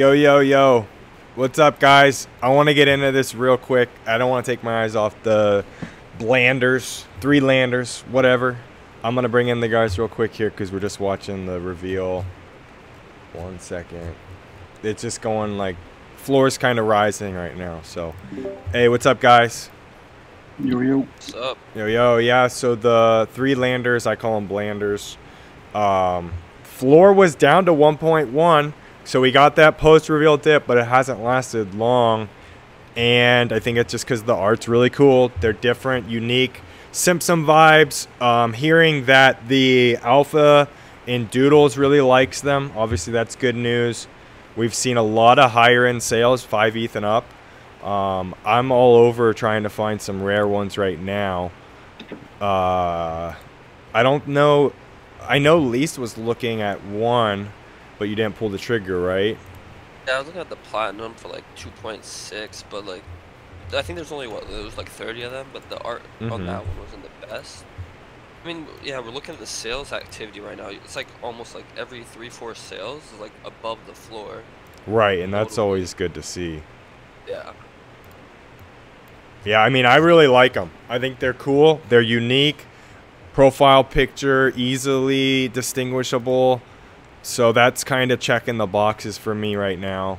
Yo, yo, yo. What's up, guys? I want to get into this real quick. I don't want to take my eyes off the blanders, three landers, whatever. I'm going to bring in the guys real quick here because we're just watching the reveal. One second. It's just going like, floor's kind of rising right now. So, hey, what's up, guys? Yo, yo. What's up? Yo, yo, yeah. So the three landers, I call them blanders. Um, floor was down to 1.1. So we got that post reveal dip, but it hasn't lasted long. And I think it's just because the art's really cool. They're different, unique. Simpson vibes. Um, hearing that the alpha in Doodles really likes them. Obviously, that's good news. We've seen a lot of higher end sales, 5 ETH and up. Um, I'm all over trying to find some rare ones right now. Uh, I don't know. I know Least was looking at one, but you didn't pull the trigger, right? Yeah, I was looking at the platinum for like 2.6, but like, I think there's only what there was like 30 of them, but the art Mhm. on that one wasn't the best. I mean, yeah, we're looking at the sales activity right now. It's like almost like every three, four sales is like above the floor. Right, and that's Totally. always good to see. Yeah. Yeah, I mean, I really like them. I think they're cool. They're unique. Profile picture, easily distinguishable. So that's kind of checking the boxes for me right now.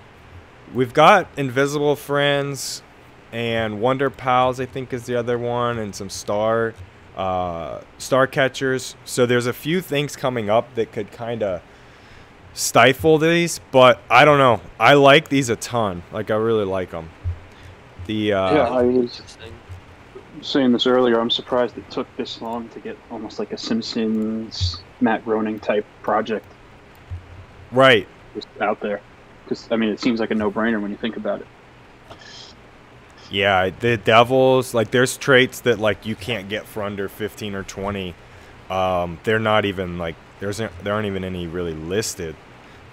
We've got Invisible Friends and Wonder Pals, I think is the other one, and some Star uh, Star Catchers. So there's a few things coming up that could kind of stifle these, but I don't know. I like these a ton. Like I really like them. The uh, Yeah, I was saying this earlier. I'm surprised it took this long to get almost like a Simpsons, Matt Groening type project right. just out there. Because I mean, it seems like a no-brainer when you think about it. Yeah, the devils like there's traits that like you can't get for under 15 or 20. Um, they're not even like there's there aren't even any really listed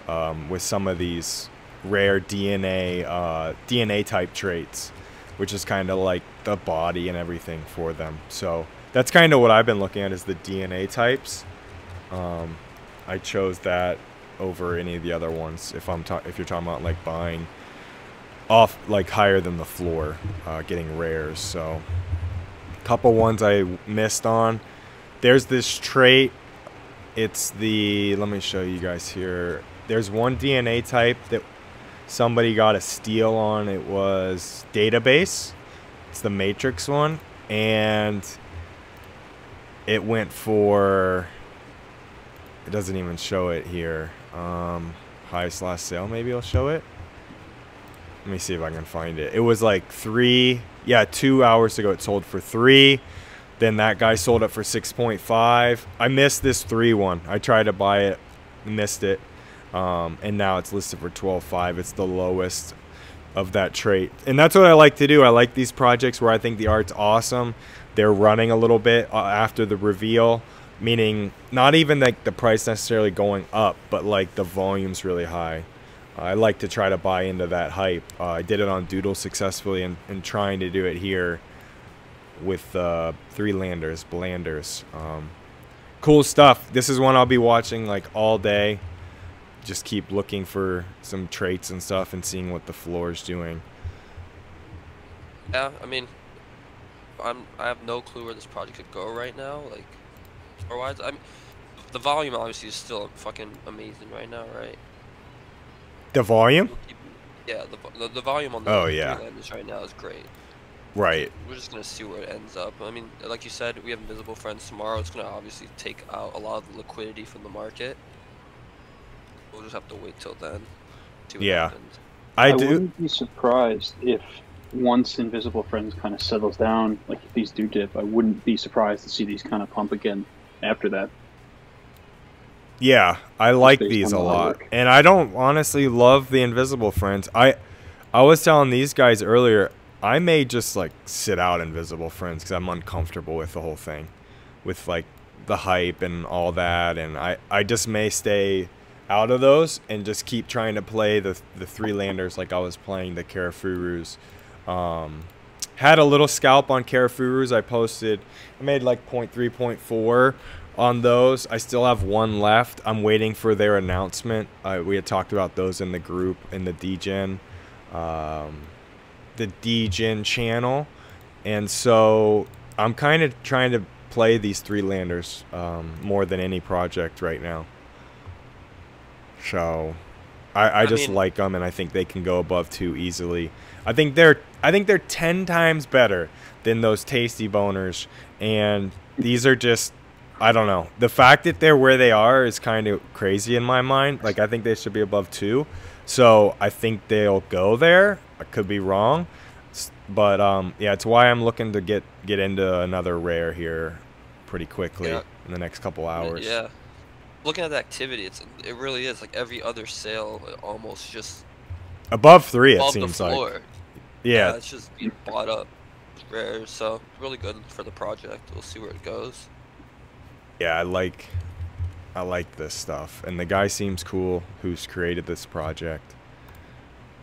um, with some of these rare DNA uh, DNA type traits, which is kind of like the body and everything for them. So that's kind of what I've been looking at is the DNA types. Um, I chose that over any of the other ones if I'm ta- if you're talking about like buying off like higher than the floor, uh, getting rares. So, a couple ones I missed on. There's this trait. It's the let me show you guys here. There's one DNA type that somebody got a steal on. It was database. It's the matrix one, and it went for. It doesn't even show it here. Um, highest last sale, maybe I'll show it. Let me see if I can find it. It was like three, yeah, two hours ago. It sold for three. Then that guy sold it for six point five. I missed this three one. I tried to buy it, missed it, um, and now it's listed for twelve five. It's the lowest of that trait, and that's what I like to do. I like these projects where I think the art's awesome. They're running a little bit uh, after the reveal, meaning not even like the price necessarily going up, but like the volume's really high. I like to try to buy into that hype. Uh, I did it on Doodle successfully, and, and trying to do it here with uh, three landers, blanders. Um, cool stuff. This is one I'll be watching like all day. Just keep looking for some traits and stuff and seeing what the floor's doing. Yeah, I mean, I'm I have no clue where this project could go right now. Like, or wise, I mean, the volume obviously is still fucking amazing right now, right? The volume? We'll keep- Yeah, the, vo- the the volume on the Oh, three yeah. landers right now is great. Right. We're just gonna see where it ends up. I mean, like you said, we have Invisible Friends tomorrow. It's gonna obviously take out a lot of the liquidity from the market. We'll just have to wait till then. See what Yeah. happens. I, do. wouldn't be surprised if once Invisible Friends kind of settles down, like if these do dip, I wouldn't be surprised to see these kind of pump again after that. Yeah, I like these a lot. artwork. And I don't honestly love the invisible friends. I I was telling these guys earlier, I may just like sit out invisible friends cuz I'm uncomfortable with the whole thing with like the hype and all that and I I just may stay out of those and just keep trying to play the the three landers like I was playing the Karafurus. Um had a little scalp on Karafurus I posted. I made like 0.3, 0.4 on those. I still have one left. I'm waiting for their announcement. Uh, we had talked about those in the group in the DGen, um, the DGen channel, and so I'm kind of trying to play these three landers um, more than any project right now. So, I, I, I just mean- like them, and I think they can go above two easily. I think they're I think they're ten times better than those tasty boners, and these are just I don't know. The fact that they're where they are is kind of crazy in my mind. Like I think they should be above two, so I think they'll go there. I could be wrong, but um, yeah, it's why I'm looking to get get into another rare here pretty quickly Yeah. in the next couple hours. Yeah. Looking at the activity, it's it really is like every other sale almost just Above three, it seems like. floor. Yeah, it's just being bought up. It's rare, so really good for the project. We'll see where it goes. yeah, I like, I like this stuff, and the guy seems cool who's created this project.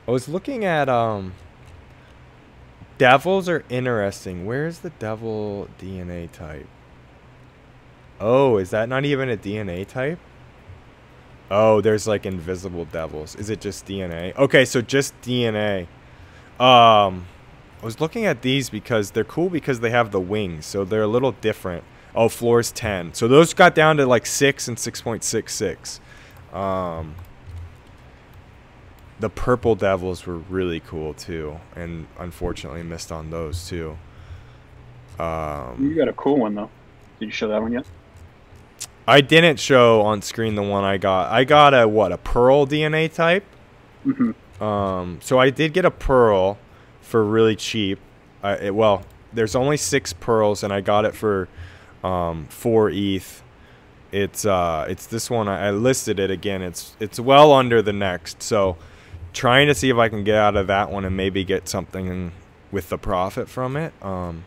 I was looking at um. Devils are interesting. Where's the devil DNA type? Oh, is that not even a DNA type? Oh, there's like invisible devils. Is it just DNA? Okay, so just DNA. Um, I was looking at these because they're cool because they have the wings, so they're a little different. Oh, floors 10. So those got down to like 6 and 6.66. Um, the purple devils were really cool too, and unfortunately missed on those too. Um, you got a cool one though. Did you show that one yet? I didn't show on screen the one I got. I got a what a pearl DNA type. Mm-hmm. Um, so I did get a pearl for really cheap. I, it, well, there's only six pearls, and I got it for um, four ETH. It's uh, it's this one. I, I listed it again. It's it's well under the next. So trying to see if I can get out of that one and maybe get something with the profit from it. Um,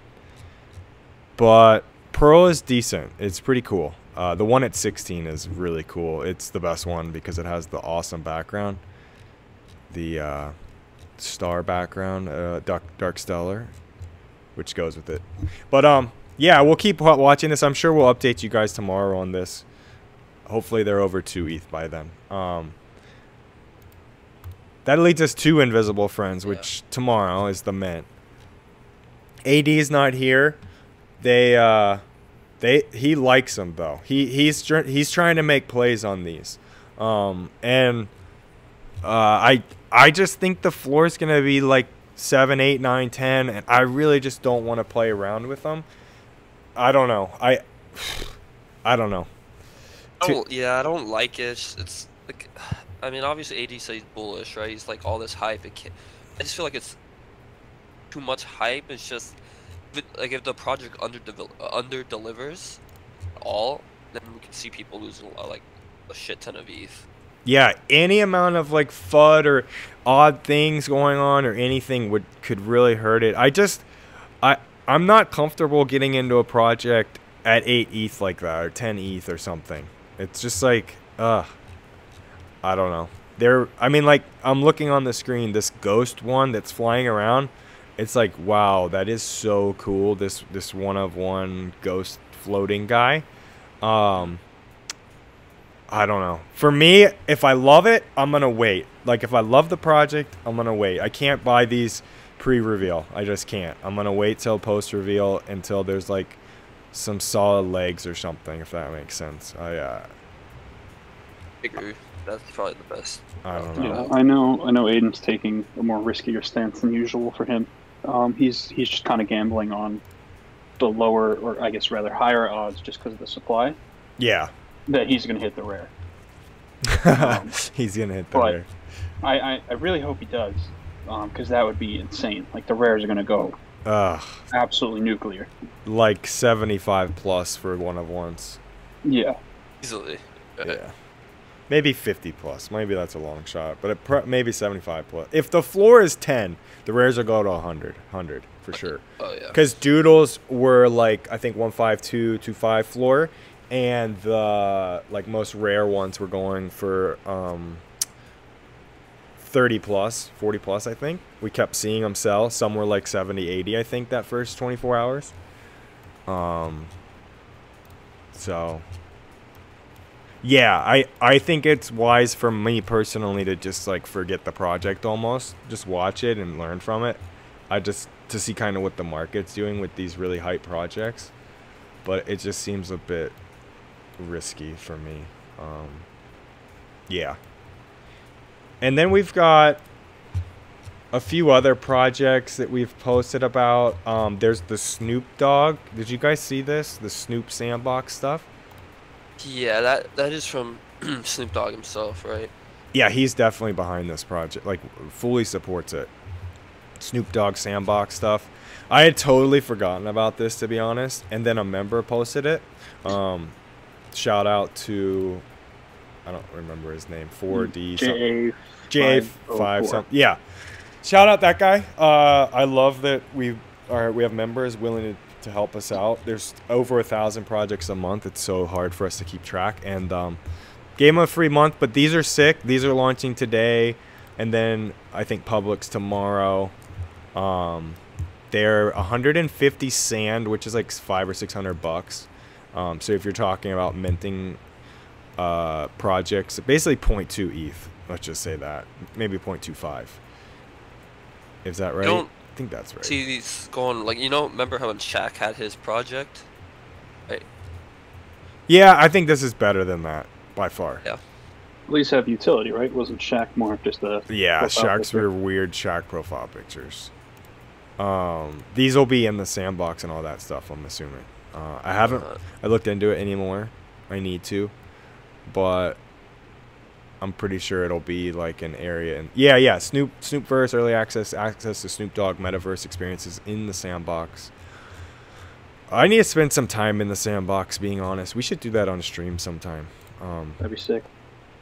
but Pearl is decent. It's pretty cool. Uh, the one at 16 is really cool. It's the best one because it has the awesome background the uh, star background, uh, dark, dark stellar, which goes with it. But um, yeah, we'll keep watching this. I'm sure we'll update you guys tomorrow on this. Hopefully, they're over two ETH by then. Um, that leads us to Invisible Friends, Yeah. which tomorrow is the mint. AD is not here. They uh, they he likes them though. He he's tr- he's trying to make plays on these, um, and uh, I I just think the floor is gonna be like seven, eight, nine, ten, and I really just don't want to play around with them. I don't know. I I don't know. I yeah, I don't like it. It's, it's like, I mean, obviously AD says bullish, right? He's like all this hype. It can't, I just feel like it's too much hype. It's just it, like if the project under under delivers all, then we can see people losing uh, like a shit ton of ETH. Yeah, any amount of like FUD or odd things going on or anything would could really hurt it. I just I I'm not comfortable getting into a project at 8 ETH like that or 10 ETH or something. It's just like uh I don't know. There I mean like I'm looking on the screen this ghost one that's flying around. It's like wow, that is so cool. This this one of one ghost floating guy. Um I don't know. For me, if I love it, I'm gonna wait. Like if I love the project, I'm gonna wait. I can't buy these pre-reveal. I just can't. I'm gonna wait till post-reveal until there's like some solid legs or something, if that makes sense. I uh, Agree. That's probably the best. I don't know. Yeah, I know. I know. Aiden's taking a more riskier stance than usual for him. Um, he's he's just kind of gambling on the lower, or I guess rather higher odds, just because of the supply Yeah, that he's going to hit the rare. Um, he's gonna hit the rare. I, I, I really hope he does, because that would be insane. Like the rares are going to go Ugh, absolutely nuclear. like 75 plus for one of ones. Yeah. Easily. Yeah. Maybe 50 plus. Maybe that's a long shot, but maybe 75 plus. If the floor is 10, the rares will go to 100. 100 for sure. Oh yeah. Because doodles were like I think 152, 25 floor, and the like most rare ones were going for um 30 plus, 40 plus. I think we kept seeing them sell. Some were like 70, 80. I think that first 24 hours. Um. So yeah, I I think it's wise for me personally to just like forget the project almost, just watch it and learn from it. I just to see kind of what the market's doing with these really hype projects, but it just seems a bit risky for me. Um, yeah. And then we've got a few other projects that we've posted about. Um, there's the Snoop Dogg. Did you guys see this? The Snoop Sandbox stuff? Yeah, that that is from Snoop Dogg himself, right? Yeah, he's definitely behind this project. Like, fully supports it. Snoop Dogg Sandbox stuff. I had totally forgotten about this, to be honest. And then a member posted it. Um, shout out to, I don't remember his name, 4D. something. JA J five something. Yeah. Shout out that guy. Uh, I love that we are we have members willing to, to help us out. There's over a thousand projects a month. It's so hard for us to keep track. And um, gave a free month, but these are sick. These are launching today, and then I think Publix tomorrow. Um, they're 150 sand, which is like five or six hundred bucks. Um, so if you're talking about minting uh, projects, basically 0.2 ETH. Let's just say that. Maybe 0.25. Is that right? don't think that's right. See these going like you know. Remember how when Shaq had his project? Hey. Yeah, I think this is better than that by far. Yeah. At least have utility, right? Wasn't Shaq more of just a Yeah, profile Shaq's picture? were weird Shaq profile pictures. Um, these will be in the sandbox and all that stuff. I'm assuming. Uh, I haven't. Uh, I looked into it anymore. I need to, but I'm pretty sure it'll be like an area. And yeah, yeah, Snoop Snoopverse early access access to Snoop Dogg metaverse experiences in the sandbox. I need to spend some time in the sandbox. Being honest, we should do that on stream sometime. Um, That'd be sick.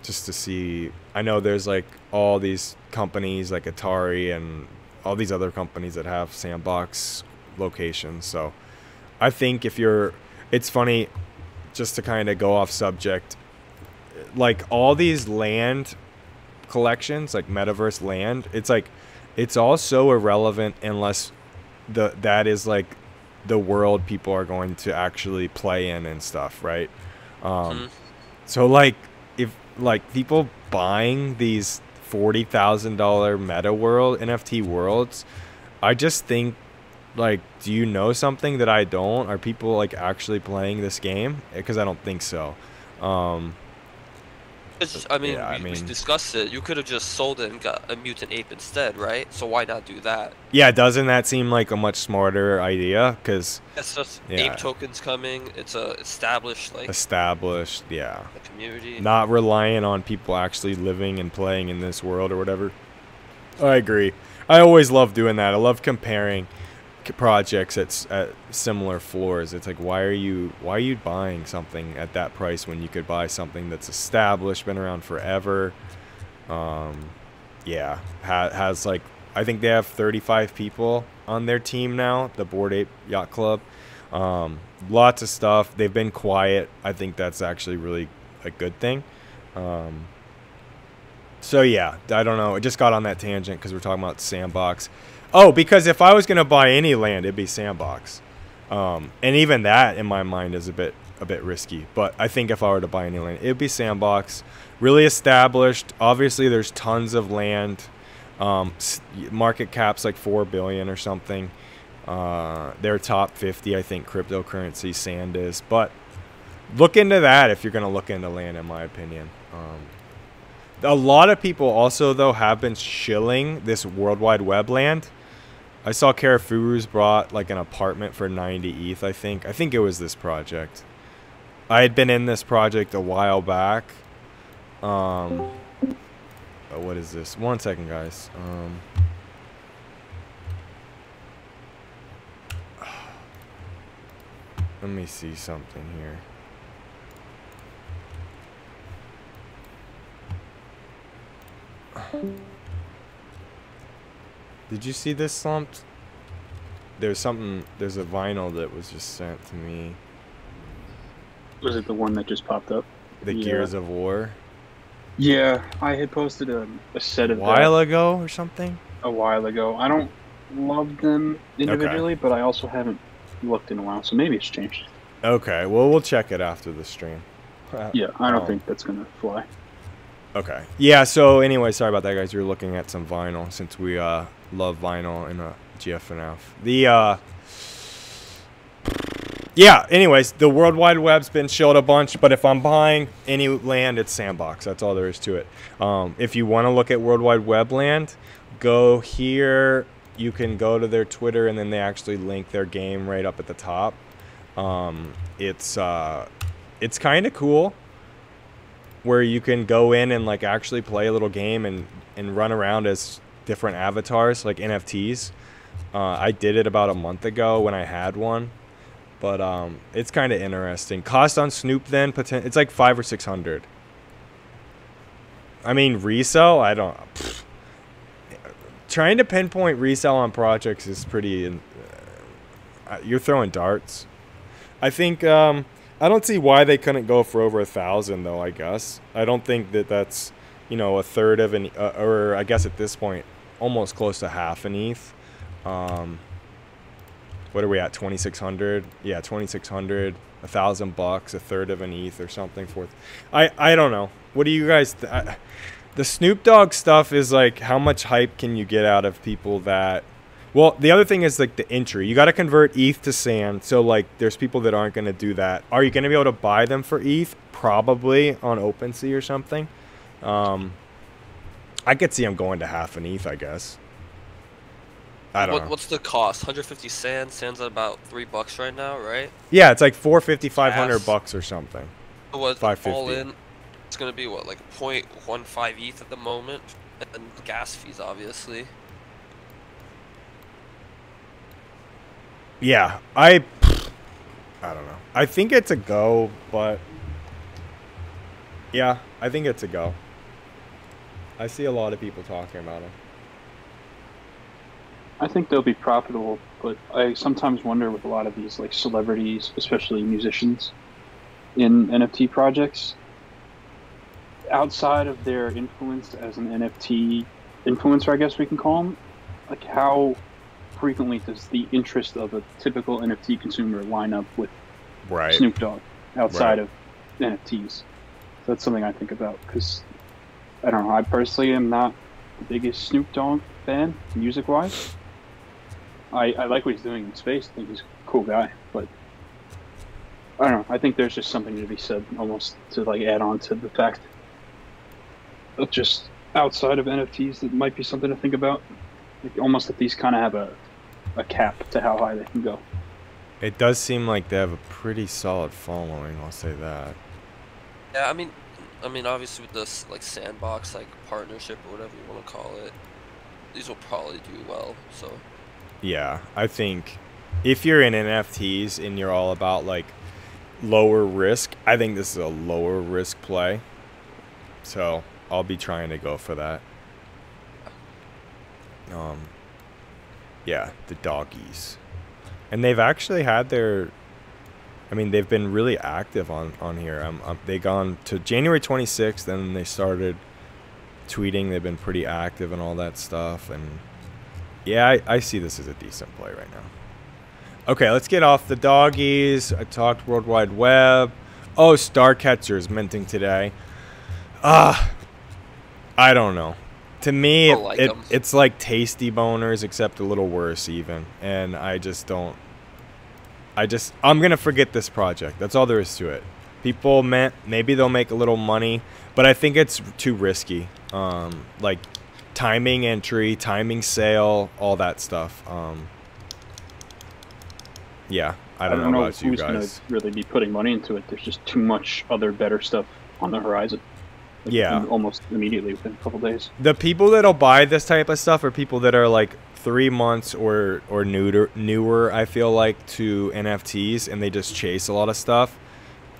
just to see. I know there's like all these companies like Atari and all these other companies that have sandbox locations. So I think if you're, it's funny, just to kind of go off subject, like all these land collections, like metaverse land, it's like, it's all so irrelevant unless the that is like the world people are going to actually play in and stuff, right? Um, Mhm. so like if like people buying these forty thousand dollar meta world NFT worlds, I just think like do you know something that I don't? Are people like actually playing this game? Because I don't think so. Um, It's, I mean, Yeah, I we, we discussed it. You could have just sold it and got a mutant ape instead, right? So why not do that? yeah, doesn't that seem like a much smarter idea? Because It's just Yeah. ape tokens coming. It's a established like established, yeah. community. not relying on people actually living and playing in this world or whatever. I agree. I always love doing that. I love comparing projects at, at similar floors. It's like why are you why are you buying something at that price when you could buy something that's established, been around forever? Um, yeah, ha- has like I think they have 35 people on their team now, the Bored Ape Yacht Club. Um, lots of stuff. They've been quiet. I think that's actually really a good thing. Um, so yeah, I don't know. I just got on that tangent because we're talking about sandbox. Oh, because if I was gonna buy any land, it'd be sandbox, um, and even that in my mind is a bit a bit risky. But I think if I were to buy any land, it'd be sandbox, really established. Obviously, there's tons of land. Um, market cap's like four billion or something. Uh, they're top 50, I think, cryptocurrency sand is. But look into that if you're going to look into land, in my opinion. Um, a lot of people also, though, have been shilling this World Wide Web land. I saw Karafuru's brought like an apartment for 90 ETH, I think. I think it was this project. I had been in this project a while back. Um, oh, what is this? One second, guys. Um, let me see something here. Did you see this slumped? There's something. There's a vinyl that was just sent to me. Was it the one that just popped up? The Yeah. Gears of War. Yeah, I had posted a, a set of A while ago or something. a while ago. I don't love them individually, but I also haven't looked in a while, so maybe it's changed. Okay, well we'll check it after the stream. Yeah, I don't oh. think that's gonna fly. Okay. Yeah. So anyway, sorry about that, guys. We were looking at some vinyl since we uh, love vinyl in uh, GFNF. The uh, yeah. Anyways, the World Wide Web's been showed a bunch, but if I'm buying any land, it's Sandbox. That's all there is to it. Um, if you want to look at World Wide Web land, go here. You can go to their Twitter, and then they actually link their game right up at the top. Um, it's uh, it's kind of cool where you can go in and like actually play a little game and and run around as different avatars like NFTs. Uh, I did it about a month ago when I had one, but um, it's kind of interesting. Cost on Snoop then poten- it's like five or six hundred. I mean resale, I don't. pfft. Trying to pinpoint resale on projects is pretty. Uh, you're throwing darts. I think um, I don't see why they couldn't go for over a thousand, though. I guess I don't think that that's you know a third of an, uh, or I guess at this point, almost close to half an ETH. Um, what are we at? Twenty six hundred? Yeah, twenty six hundred. A thousand bucks, a third of an ETH or something. Fourth. I I don't know. What do you guys? Th- I, the Snoop Dogg stuff is like how much hype can you get out of people that well, the other thing is like the entry. You got to convert ETH to sand. So like, there's people that aren't going to do that. Are you going to be able to buy them for ETH? Probably on OpenSea or something. Um, I could see them going to half an ETH. I guess. I don't what, know. What's the cost? 150 sand. Sand's at about three bucks right now, right? Yeah, it's like 450, 500 Yes. bucks or something. So what? 550. All in, it's gonna be what like 0.15 ETH at the moment, and gas fees, obviously. Yeah, I. I don't know. I think it's a go, but yeah, I think it's a go. I see a lot of people talking about it. I think they'll be profitable, but I sometimes wonder with a lot of these like celebrities, especially musicians, in NFT projects, outside of their influence as an NFT influencer, I guess we can call them, like how frequently does the interest of a typical NFT consumer line up with Right. Snoop Dogg outside Right. of NFTs? So that's something I think about because I don't know. I personally am not the biggest Snoop Dogg fan, music wise. I, I like what he's doing in space. I think he's a cool guy, but I don't know. I think there's just something to be said, almost to like add on to the fact of just outside of NFTs that might be something to think about. Like almost that these kind of have a a cap to how high they can go. It does seem like they have a pretty solid following. I'll say that. Yeah, I mean, I mean, obviously with this like sandbox like partnership or whatever you want to call it, these will probably do well. So Yeah, I think if you're in NFTs and you're all about like lower risk, I think this is a lower risk play. So I'll be trying to go for that. Um, yeah, the doggies, and they've actually had their. I mean, they've been really active on on here. Um, um, they gone to January 26th, and they started tweeting. They've been pretty active and all that stuff, and yeah, I, I see this as a decent play right now. Okay, let's get off the doggies. I talked World Wide Web. Oh, Starcatcher is minting today. Ah, I don't know. To me, it, like it- it's like tasty boners, except a little worse, even. And I just don't. I just I'm gonna forget this project. That's all there is to it. People meant maybe they'll make a little money, but I think it's too risky. Um, like timing entry, timing sale, all that stuff. Um, yeah, I don't, know, know about you who's guys. gonna really be putting money into it. There's just too much other better stuff on the horizon. Like, Yeah. almost immediately within a couple days. The people that'll buy this type of stuff are people that are like three months or or newer newer. I feel like to NFTs, and they just chase a lot of stuff.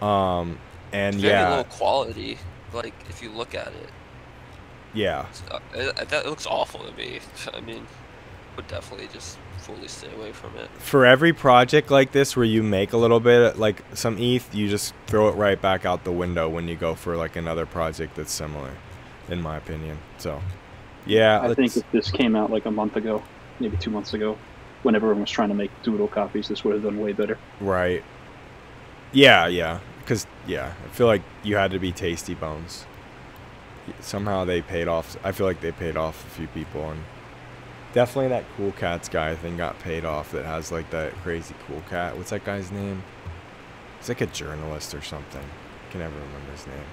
Um, and very yeah, low quality. Like if you look at it, yeah, it's, uh, it, that looks awful to me. I mean, would definitely just fully stay away from it. for every project like this where you make a little bit like some ETH, you just throw it right back out the window when you go for like another project that's similar, in my opinion. So, yeah, I think if this came out like a month ago, maybe two months ago, when everyone was trying to make doodle copies, this would have done way better. right. Yeah, yeah. Because yeah, I feel like you had to be Tasty Bones. Somehow they paid off. I feel like they paid off a few people, and definitely that Cool Cats guy thing got paid off. That has like that crazy Cool Cat. What's that guy's name? He's like a journalist or something. I can never remember his name.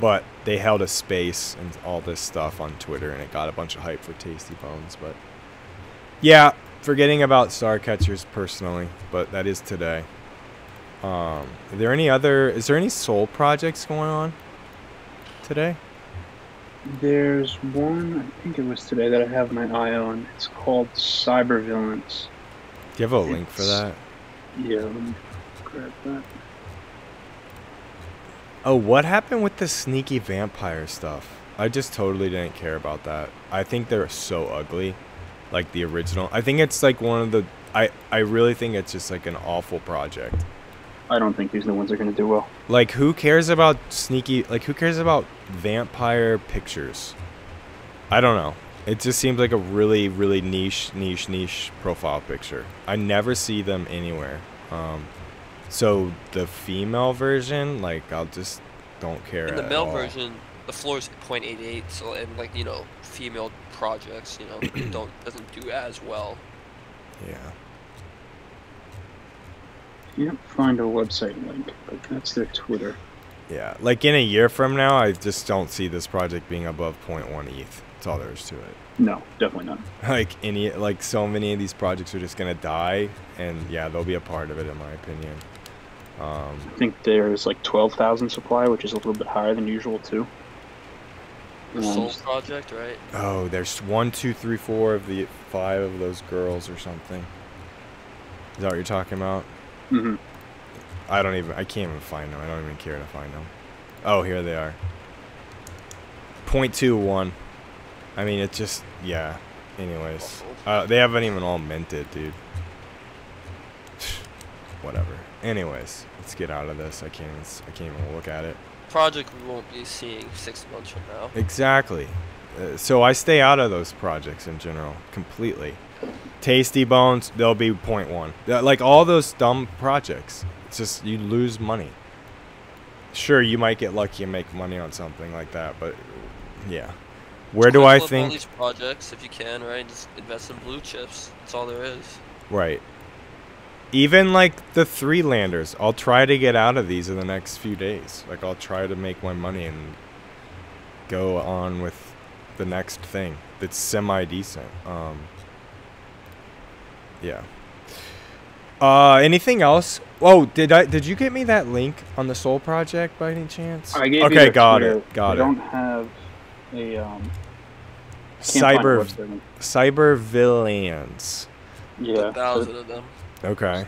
But they held a space and all this stuff on Twitter, and it got a bunch of hype for Tasty Bones. But yeah, forgetting about Star Catchers personally, but that is today. Um, are there any other? Is there any soul projects going on today? There's one, I think it was today that I have my eye on. It's called Cyber Villains. Do you have a link for that? Yeah, let me grab that. Oh, what happened with the sneaky vampire stuff? I just totally didn't care about that. I think they're so ugly, like the original. I think it's like one of the. I I really think it's just like an awful project. I don't think these new ones are going to do well. Like, who cares about sneaky? Like, who cares about vampire pictures? I don't know. It just seems like a really, really niche, niche, niche profile picture. I never see them anywhere. Um, so the female version, like, I'll just don't care. In the at male all. version, the floor is 0.88, so and like you know, female projects, you know, don't doesn't do as well. Yeah. Can't find a website link, but that's their Twitter. Yeah. Like in a year from now, I just don't see this project being above 0.1 ETH. That's all there is to it. No, definitely not. Like any, like so many of these projects are just gonna die, and yeah, they'll be a part of it, in my opinion. Um, I think there's like 12,000 supply, which is a little bit higher than usual, too. The Um, Soul project, right? oh, there's one, two, three, four of the five of those girls or something. Is that what you're talking about? Mhm. I don't even. I can't even find them. I don't even care to find them. Oh, here they are. Point two one. I mean, it's just yeah. Anyways, uh, they haven't even all minted, dude. Whatever. Anyways, let's get out of this. I can't. Even, s- I can't even look at it. Project we won't be seeing six months from now. Exactly. Uh, so I stay out of those projects in general completely. Tasty Bones, they'll be point one. Uh, Like all those dumb projects, it's just you lose money. Sure, you might get lucky and make money on something like that, but yeah. Where do I flip All think? these projects, if you can, right? Just invest in blue chips. That's all there is. Right. Even like the three landers, I'll try to get out of these in the next few days. Like I'll try to make my money and go on with the next thing that's semi decent. Um Yeah. Uh anything else? Oh, did I did you get me that link on the Soul project by any chance? I gave okay, you their got Twitter. it. Got I it. don't have a um. can't find a Cyber. Cyber Villains. Yeah. a thousand of them. Okay.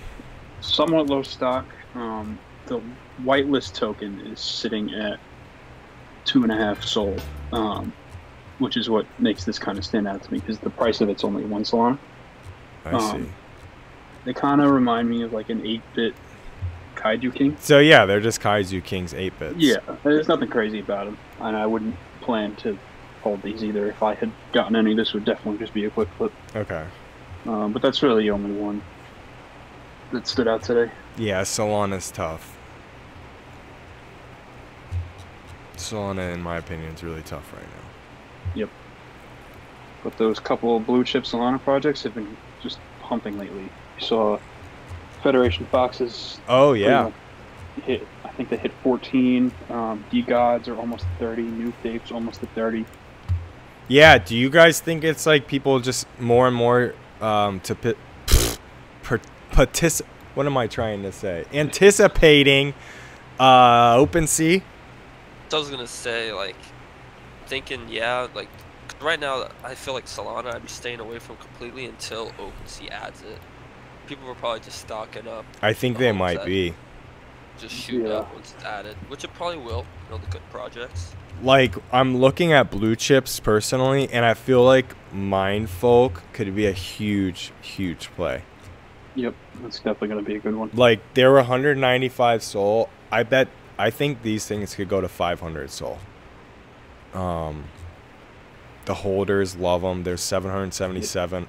somewhat low stock. Um, the whitelist token is sitting at two and a half sol, um, which is what makes this kind of stand out to me because the price of it's only one Solana. I Um, see. They kind of remind me of like an 8 bit Kaiju King. So yeah, they're just Kaiju Kings 8 bits. Yeah, there's nothing crazy about them, and I wouldn't plan to hold these either. If I had gotten any, this would definitely just be a quick flip. Okay. Um, but that's really the only one that stood out today. Yeah, Solana's tough. Solana, in my opinion, is really tough right now. Yep. But those couple of blue chip Solana projects have been just pumping lately. You saw Federation Foxes Oh yeah, hit. I think they hit 14. Um, DeGods are almost 30. New Apes almost at 30. yeah. Do you guys think it's like people just more and more um, to pit, per, partic- What am I trying to say? Anticipating uh, OpenSea. So I was gonna say, like, thinking, yeah, like, 'cause right now I feel like Solana I'm staying away from completely until OpenSea adds it. People were probably just stocking up, I think they might be. just shooting Yeah. up once it's added, which it probably will. You know, the good projects. Like I'm looking at blue chips personally, and I feel like Mindfolk could be a huge, huge play. Yep, that's definitely going to be a good one. like they were 195 sol. I bet I think these things could go to 500 sol. Um, the holders love them. They're 777,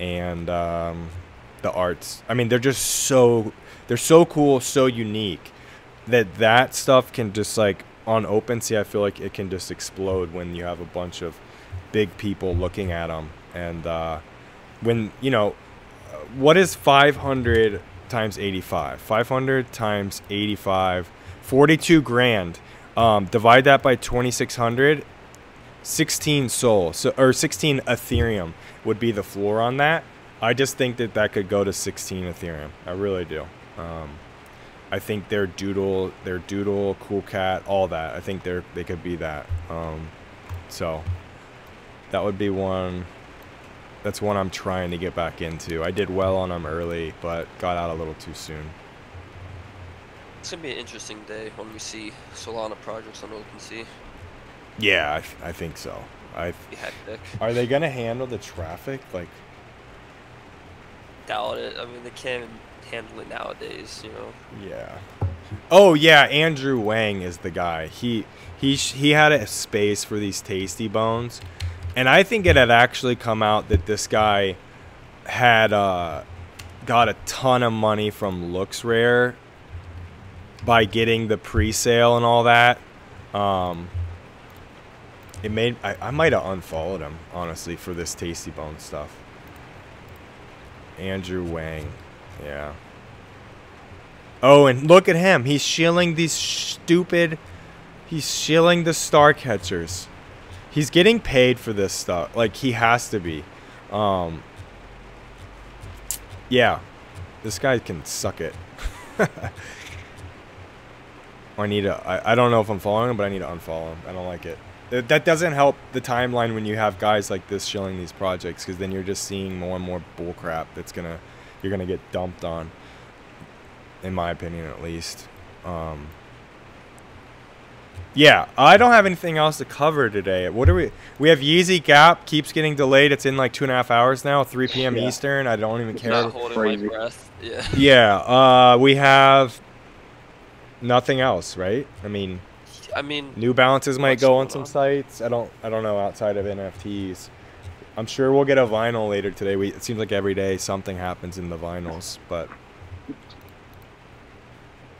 and um, the arts. I mean, they're just so they're so cool, so unique that that stuff can just like on OpenSea. I feel like it can just explode when you have a bunch of big people looking at them, and uh, when you know what is 500 times 85 500 times 85 42 grand um, divide that by 2600 16 sol so or 16 ethereum would be the floor on that. I just think that that could go to 16 ethereum. I really do. Um, i think their doodle their doodle cool cat all that i think they're they could be that. Um, so that would be one that's one i'm trying to get back into. I did well on them early but got out a little too soon. It's gonna be an interesting day when we see Solana projects on OpenSea. Yeah i, I think so i hectic. Are they gonna handle the traffic? Like, Doubt it. I mean, they can't handle it nowadays. You know. yeah. Oh yeah, Andrew Wang is the guy. He he he had a space for these tasty bones, and I think it had actually come out that this guy had uh, got a ton of money from LooksRare by getting the pre-sale and all that. Um, it made I, I might have unfollowed him honestly for this tasty bone stuff. Andrew Wang. Yeah. Oh, and look at him. He's shilling these stupid. He's shilling the star catchers. He's getting paid for this stuff. Like he has to be. Um. Yeah, this guy can suck it. I need to. I, I don't know if I'm following him, but I need to unfollow him. I don't like it. That, that doesn't help the timeline when you have guys like this shilling these projects, because then you're just seeing more and more bullcrap that's gonna you're gonna get dumped on. In my opinion, at least. Um, yeah, I don't have anything else to cover today. What are we? We have Yeezy Gap keeps getting delayed. It's in like two and a half hours now, 3 p.m. Yeah. Eastern. I don't even care. Not holding Crazy. my breath. Yeah. Yeah, uh, we have nothing else, right? I mean, I mean, New Balances might go on going some on? sites. I don't, I don't know outside of NFTs. I'm sure we'll get a vinyl later today. We, it seems like every day something happens in the vinyls, but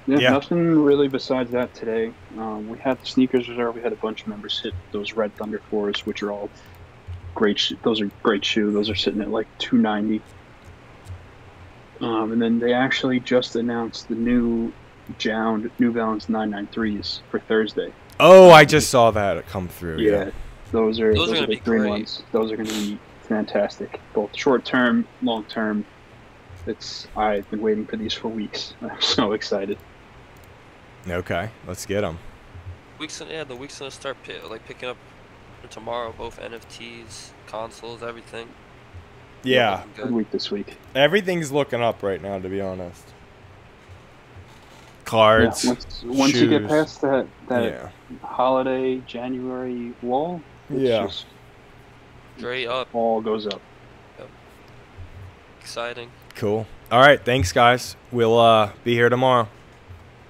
Yeah, Yeah. nothing really besides that today. Um, we had the sneakers reserve. We had a bunch of members hit those Red Thunder fours, which are all great. Sh- those are great shoe. Those are sitting at like 290. Um, and then they actually just announced the new JJJJound New Balance 993s for Thursday. oh, I just saw that come through. Yeah, those are Those those, are are, gonna the be green great. ones. Those are going to be fantastic, both short term, long term. It's I've been waiting for these for weeks. I'm so excited. okay, let's get them. weeks. Yeah, the week's gonna start pi- like picking up tomorrow. Both NFTs, consoles, everything. Yeah, Good Good. week this week. everything's looking up right now, to be honest. Yeah, Cards. once once you get past that that yeah. holiday January wall, it's Yeah. just Straight up. all goes up. Exciting. Cool. All right, thanks guys. We'll uh, be here tomorrow.